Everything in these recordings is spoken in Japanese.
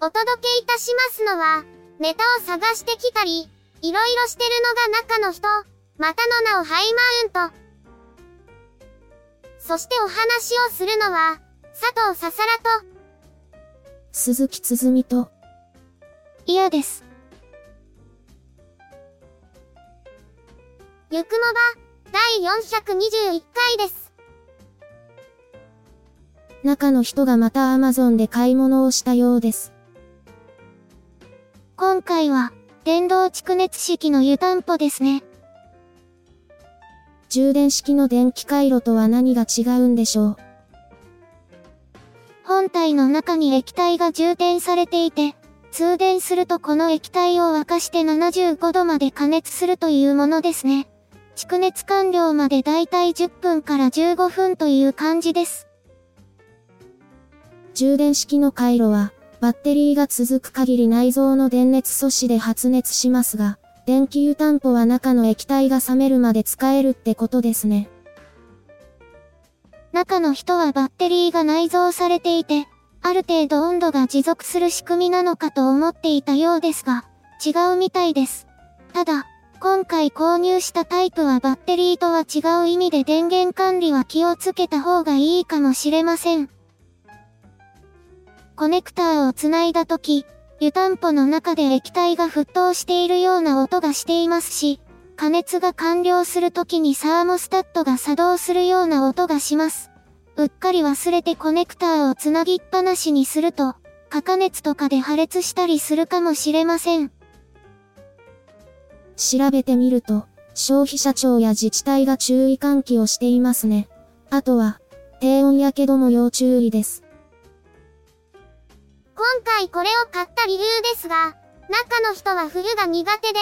お届けいたしますのは、ネタを探してきたり、いろいろしてるのが中の人、またの名をハイマウント。そしてお話をするのは、佐藤ささらと、鈴木つづみと、嫌です。ゆくもば、第421回です。中の人がまたアマゾンで買い物をしたようです。今回は、電動蓄熱式の湯たんぽですね。充電式の電気回路とは何が違うんでしょう？本体の中に液体が充填されていて、通電するとこの液体を沸かして75度まで加熱するというものですね。蓄熱完了までだいたい10分から15分という感じです。充電式の回路は、バッテリーが続く限り内蔵の電熱素子で発熱しますが、電気湯たんぽは中の液体が冷めるまで使えるってことですね。中の人はバッテリーが内蔵されていて、ある程度温度が持続する仕組みなのかと思っていたようですが、違うみたいです。ただ、今回購入したタイプはバッテリーとは違う意味で電源管理は気をつけた方がいいかもしれません。コネクターをつないだとき、湯たんぽの中で液体が沸騰しているような音がしていますし、加熱が完了するときにサーモスタットが作動するような音がします。うっかり忘れてコネクターをつなぎっぱなしにすると、過加熱とかで破裂したりするかもしれません。調べてみると、消費者庁や自治体が注意喚起をしていますね。あとは、低温やけども要注意です。今回これを買った理由ですが、中の人は冬が苦手で、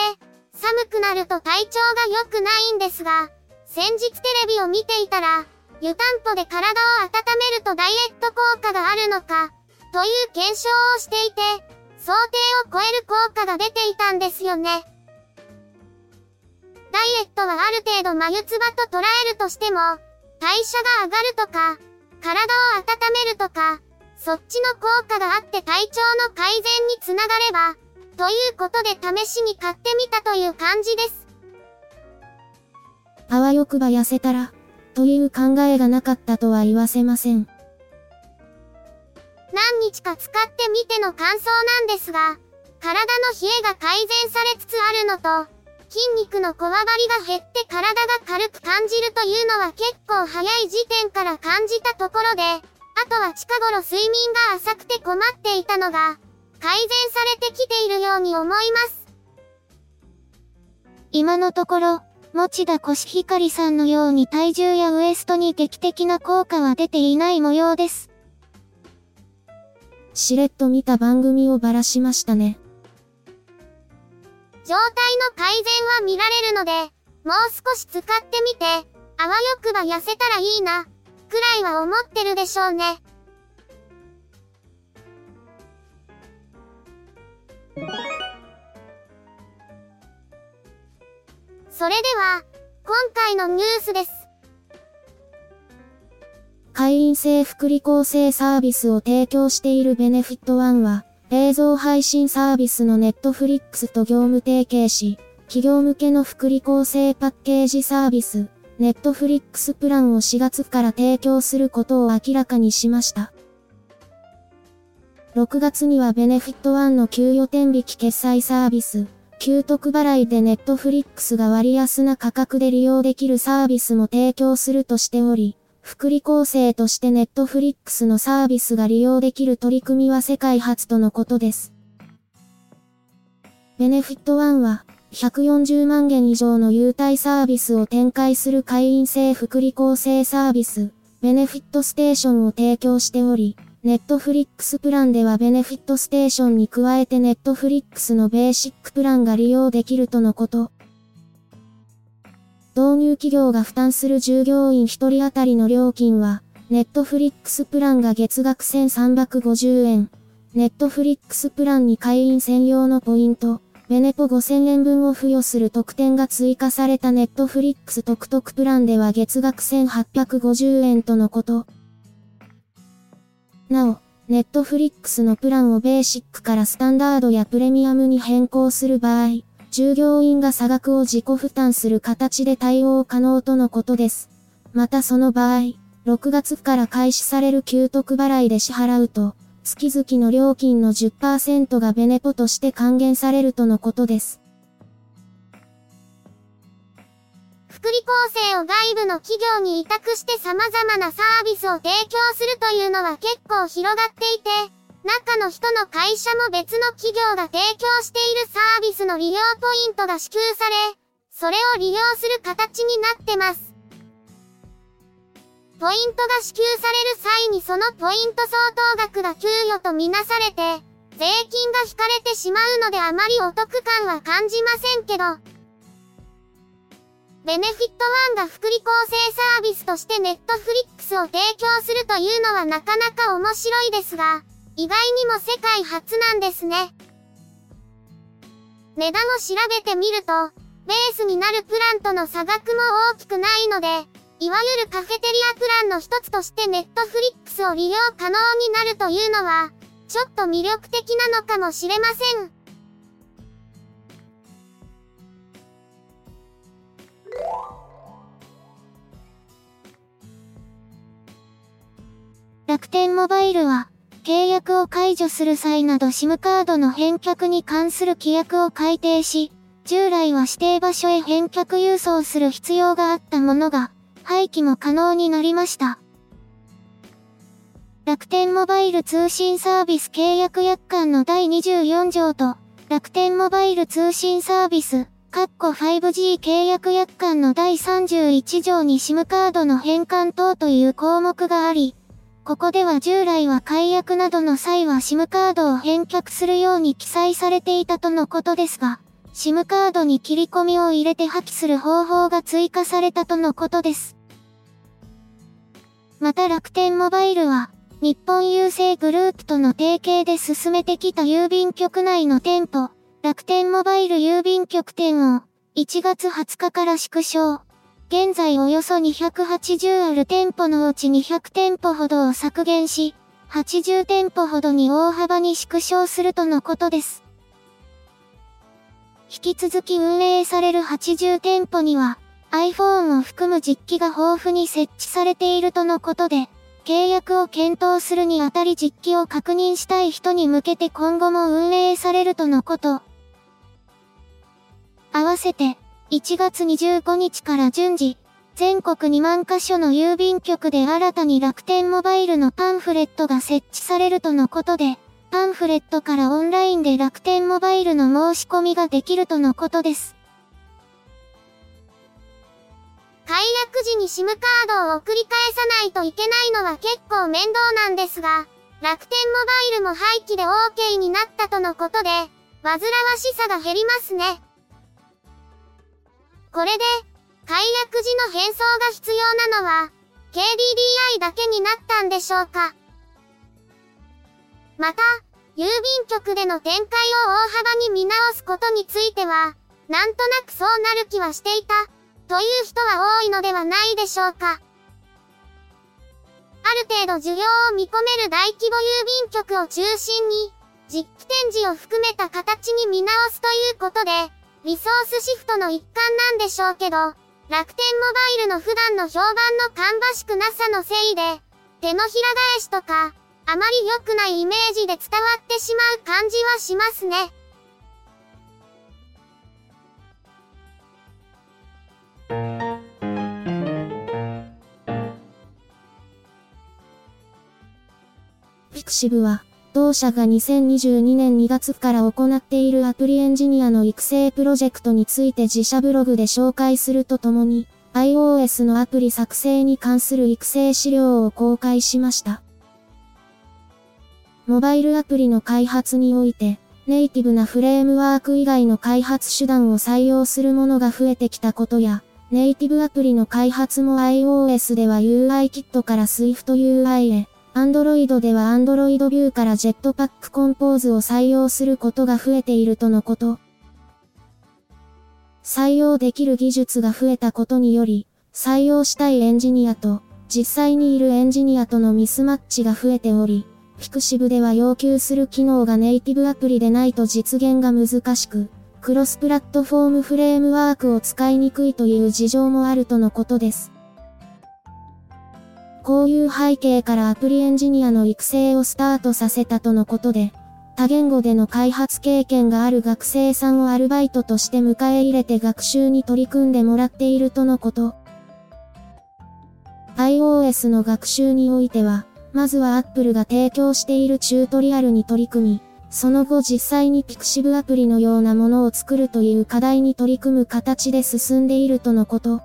寒くなると体調が良くないんですが、先日テレビを見ていたら、湯たんぽで体を温めるとダイエット効果があるのか、という検証をしていて、想定を超える効果が出ていたんですよね。ダイエットはある程度眉唾と捉えるとしても、代謝が上がるとか、体を温めるとか、そっちの効果があって体調の改善につながれば、ということで試しに買ってみたという感じです。あわよくば痩せたら、という考えがなかったとは言わせません。何日か使ってみての感想なんですが、体の冷えが改善されつつあるのと、筋肉のこわばりが減って体が軽く感じるというのは結構早い時点から感じたところで、あとは近頃睡眠が浅くて困っていたのが、改善されてきているように思います。今のところ、持田コシヒカリさんのように体重やウエストに劇的な効果は出ていない模様です。しれっと見た番組をばらしましたね。状態の改善は見られるので、もう少し使ってみて、あわよくば痩せたらいいな。くらいは思ってるでしょうね。それでは、今回のニュースです。会員制福利厚生サービスを提供しているベネフィットワンは、映像配信サービスのネットフリックスと業務提携し、企業向けの福利厚生パッケージサービス、ネットフリックスプランを4月から提供することを明らかにしました。6月にはベネフィット1の給与天引き決済サービス、給特払いでネットフリックスが割安な価格で利用できるサービスも提供するとしており、福利厚生としてネットフリックスのサービスが利用できる取り組みは世界初とのことです。ベネフィット・ワンは、140万件以上の優待サービスを展開する会員制福利厚生サービス、ベネフィットステーションを提供しており、ネットフリックスプランではベネフィットステーションに加えてネットフリックスのベーシックプランが利用できるとのこと。導入企業が負担する従業員1人当たりの料金は、ネットフリックスプランが月額1350円、ネットフリックスプランに会員専用のポイント、ベネポ5000円分を付与する特典が追加されたネットフリックス特特プランでは月額1850円とのこと。なお、ネットフリックスのプランをベーシックからスタンダードやプレミアムに変更する場合、従業員が差額を自己負担する形で対応可能とのことです。またその場合、6月から開始される給特払いで支払うと、月々の料金の10%がベネポとして還元されるとのことです。福利厚生を外部の企業に委託して様々なサービスを提供するというのは結構広がっていて、中の人の会社も別の企業が提供しているサービスの利用ポイントが支給され、それを利用する形になってます。ポイントが支給される際にそのポイント相当額が給与とみなされて、税金が引かれてしまうのであまりお得感は感じませんけど、ベネフィット1が福利厚生サービスとしてネットフリックスを提供するというのはなかなか面白いですが、意外にも世界初なんですね。値段を調べてみると、ベースになるプランとの差額も大きくないので、いわゆるカフェテリアプランの一つとしてネットフリックスを利用可能になるというのは、ちょっと魅力的なのかもしれません。楽天モバイルは、契約を解除する際など SIM カードの返却に関する規約を改定し、従来は指定場所へ返却郵送する必要があったものが、廃棄も可能になりました。楽天モバイル通信サービス契約約款の第24条と、楽天モバイル通信サービス、カッコ 5G 契約約款の第31条に SIM カードの返還等という項目があり、ここでは従来は解約などの際は SIM カードを返却するように記載されていたとのことですが、SIM カードに切り込みを入れて破棄する方法が追加されたとのことです。また楽天モバイルは、日本郵政グループとの提携で進めてきた郵便局内の店舗、楽天モバイル郵便局店を1月20日から縮小。現在およそ280ある店舗のうち200店舗ほどを削減し、80店舗ほどに大幅に縮小するとのことです。引き続き運営される80店舗には、iPhone を含む実機が豊富に設置されているとのことで、契約を検討するにあたり実機を確認したい人に向けて今後も運営されるとのこと。合わせて、1月25日から順次、全国2万箇所の郵便局で新たに楽天モバイルのパンフレットが設置されるとのことで、パンフレットからオンラインで楽天モバイルの申し込みができるとのことです。解約時に SIM カードを送り返さないといけないのは結構面倒なんですが、楽天モバイルも廃棄で OK になったとのことで、煩わしさが減りますね。これで、解約時の返送が必要なのは、KDDI だけになったんでしょうか。また、郵便局での展開を大幅に見直すことについては、なんとなくそうなる気はしていた、という人は多いのではないでしょうか。ある程度需要を見込める大規模郵便局を中心に、実機展示を含めた形に見直すということで、リソースシフトの一環なんでしょうけど、楽天モバイルの普段の評判の芳しくなさのせいで、手のひら返しとか、あまり良くないイメージで伝わってしまう感じはしますね。ピクシブは、同社が2022年2月から行っているアプリエンジニアの育成プロジェクトについて自社ブログで紹介するとともに、iOS のアプリ作成に関する育成資料を公開しました。モバイルアプリの開発において、ネイティブなフレームワーク以外の開発手段を採用するものが増えてきたことや、ネイティブアプリの開発も iOS では UI キットから SwiftUI へ、Android では Android View から Jetpack Compose を採用することが増えているとのこと。採用できる技術が増えたことにより、採用したいエンジニアと、実際にいるエンジニアとのミスマッチが増えており、ピクシブでは要求する機能がネイティブアプリでないと実現が難しく、クロスプラットフォームフレームワークを使いにくいという事情もあるとのことです。こういう背景からアプリエンジニアの育成をスタートさせたとのことで、多言語での開発経験がある学生さんをアルバイトとして迎え入れて学習に取り組んでもらっているとのこと。iOS の学習においては、まずは Apple が提供しているチュートリアルに取り組み、その後実際に Pixiv アプリのようなものを作るという課題に取り組む形で進んでいるとのこと。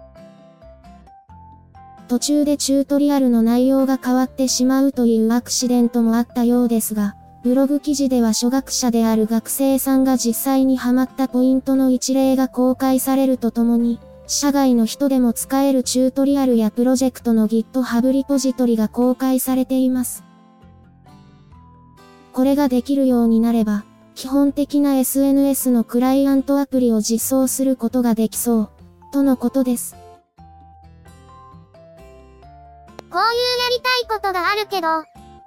途中でチュートリアルの内容が変わってしまうというアクシデントもあったようですが、ブログ記事では初学者である学生さんが実際にハマったポイントの一例が公開されるとともに、社外の人でも使えるチュートリアルやプロジェクトの GitHub リポジトリが公開されています。これができるようになれば、基本的な SNS のクライアントアプリを実装することができそう、とのことです。こういうやりたいことがあるけど、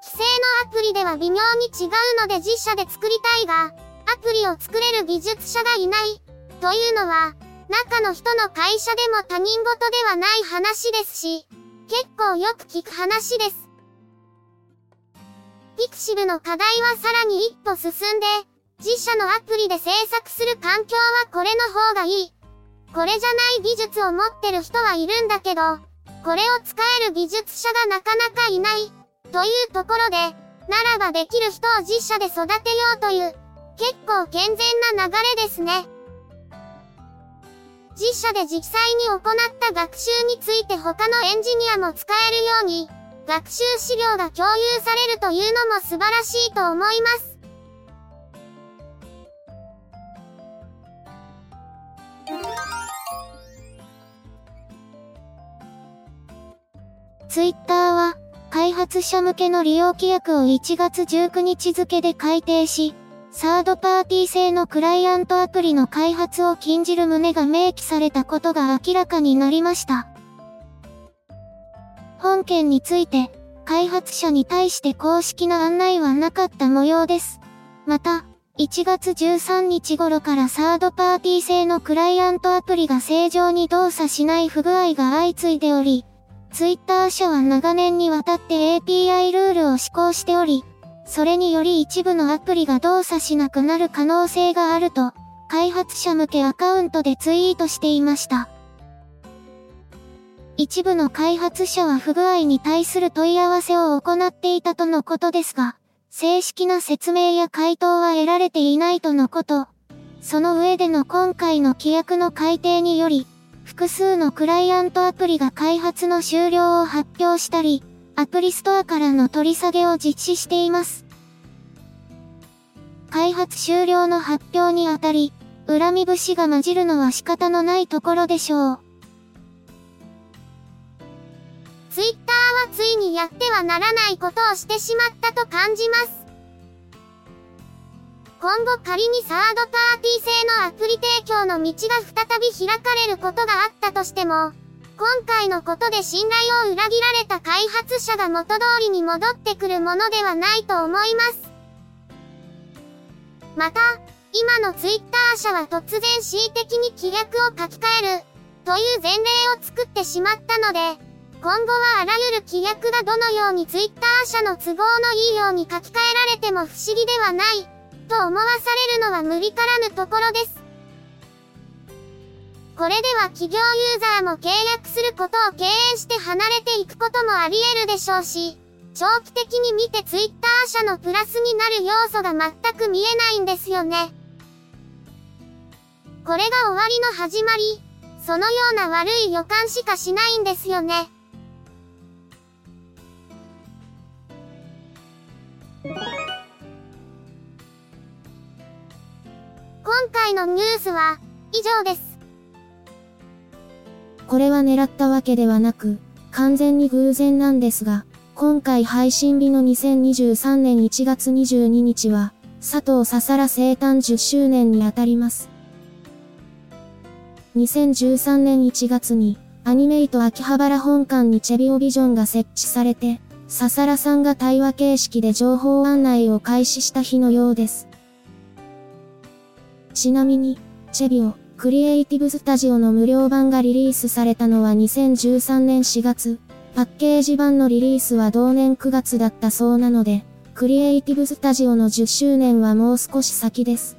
既成のアプリでは微妙に違うので実社で作りたいが、アプリを作れる技術者がいない。というのは、中の人の会社でも他人事ではない話ですし、結構よく聞く話です。ピクシブの課題はさらに一歩進んで、自社のアプリで制作する環境はこれの方がいい。これじゃない技術を持ってる人はいるんだけど、これを使える技術者がなかなかいない。というところで、ならばできる人を実社で育てようという、結構健全な流れですね。実社で実際に行った学習について他のエンジニアも使えるように、学習資料が共有されるというのも素晴らしいと思います。ツイッターは、開発者向けの利用規約を1月19日付で改定し、サードパーティー製のクライアントアプリの開発を禁じる旨が明記されたことが明らかになりました。本件について、開発者に対して公式な案内はなかった模様です。また、1月13日頃からサードパーティー製のクライアントアプリが正常に動作しない不具合が相次いでおり、ツイッター社は長年にわたって API ルールを施行しており、それにより一部のアプリが動作しなくなる可能性があると、開発者向けアカウントでツイートしていました。一部の開発者は不具合に対する問い合わせを行っていたとのことですが、正式な説明や回答は得られていないとのこと。その上での今回の規約の改定により、複数のクライアントアプリが開発の終了を発表したり、アプリストアからの取り下げを実施しています。開発終了の発表にあたり、恨み節が混じるのは仕方のないところでしょう。ツイッターはついにやってはならないことをしてしまったと感じます。今後仮にサードパーティー製のアプリ提供の道が再び開かれることがあったとしても、今回のことで信頼を裏切られた開発者が元通りに戻ってくるものではないと思います。また、今のツイッター社は突然恣意的に規約を書き換える、という前例を作ってしまったので、今後はあらゆる規約がどのようにツイッター社の都合のいいように書き換えられても不思議ではない。と思わされるのは無理からぬところです。これでは企業ユーザーも契約することを敬遠して離れていくこともあり得るでしょうし、長期的に見てツイッター社のプラスになる要素が全く見えないんですよね。これが終わりの始まり、そのような悪い予感しかしないんですよね。今回のニュースは以上です。これは狙ったわけではなく、完全に偶然なんですが、今回配信日の2023年1月22日は、佐藤ささら生誕10周年にあたります。2013年1月に、アニメイト秋葉原本館にチェビオビジョンが設置されて、ささらさんが対話形式で情報案内を開始した日のようです。ちなみに、チェビオ、クリエイティブスタジオの無料版がリリースされたのは2013年4月、パッケージ版のリリースは同年9月だったそうなので、クリエイティブスタジオの10周年はもう少し先です。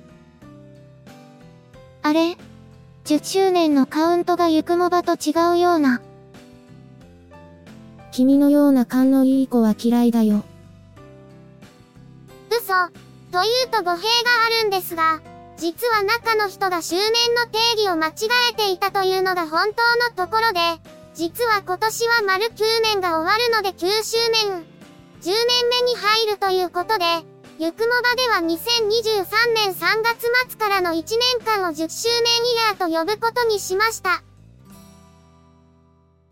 あれ ?10 周年のカウントがゆくもばと違うような。君のような勘のいい子は嫌いだよ。嘘。というと語弊があるんですが、実は中の人が周年の定義を間違えていたというのが本当のところで、実は今年は丸9年が終わるので9周年。10年目に入るということで、ゆくもばでは2023年3月末からの1年間を10周年イヤーと呼ぶことにしました。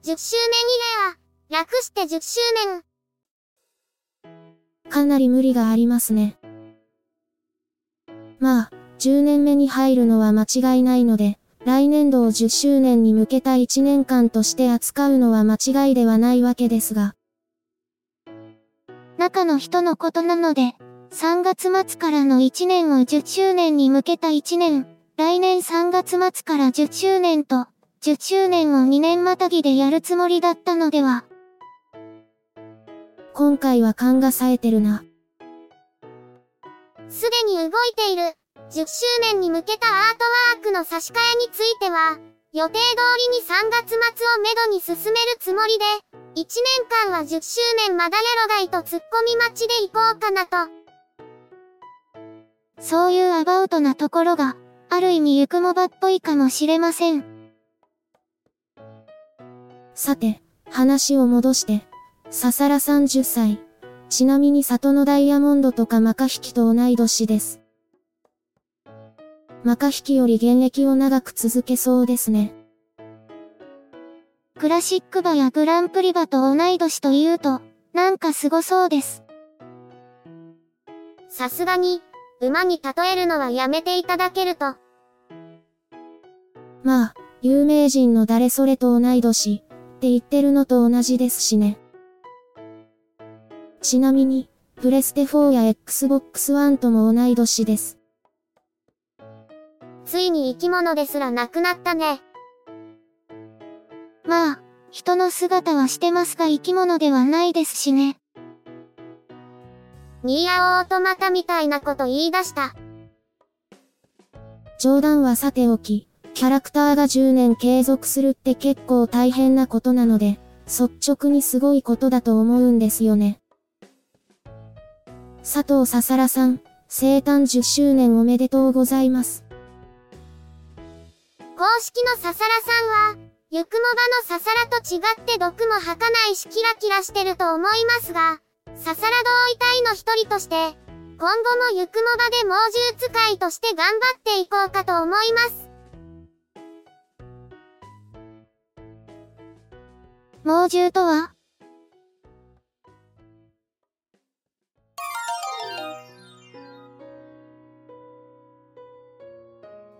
10周年イヤー、略して10周年。かなり無理がありますね。まあ、10年目に入るのは間違いないので、来年度を10周年に向けた1年間として扱うのは間違いではないわけですが。中の人のことなので、3月末からの1年を10周年に向けた1年、来年3月末から10周年と、10周年を2年またぎでやるつもりだったのでは。今回は勘が冴えてるな。すでに動いている。10周年に向けたアートワークの差し替えについては、予定通りに3月末をめどに進めるつもりで、1年間は10周年まだやろがいと突っ込み待ちでいこうかなと。そういうアバウトなところが、ある意味ゆくもばっぽいかもしれません。さて、話を戻して、ささら30歳。ちなみに里のダイヤモンドとかマカヒキと同い年です。マカ引きより現役を長く続けそうですね。クラシック馬やグランプリ馬と同い年というと、なんかすごそうです。さすがに、馬に例えるのはやめていただけると。まあ、有名人の誰それと同い年、って言ってるのと同じですしね。ちなみに、プレステ4や Xbox One とも同い年です。ついに生き物ですらなくなったね。まあ、人の姿はしてますが生き物ではないですしね。ニーアオートマタみたいなこと言い出した。冗談はさておき、キャラクターが10年継続するって結構大変なことなので、率直にすごいことだと思うんですよね。佐藤ささらさん、生誕10周年おめでとうございます。公式のササラさんは、ゆくもばのササラと違って毒も吐かないしキラキラしてると思いますが、ササラ同位体の一人として、今後もゆくもばで猛獣使いとして頑張っていこうかと思います。猛獣とは？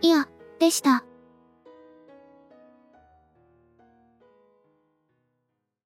いや、でした。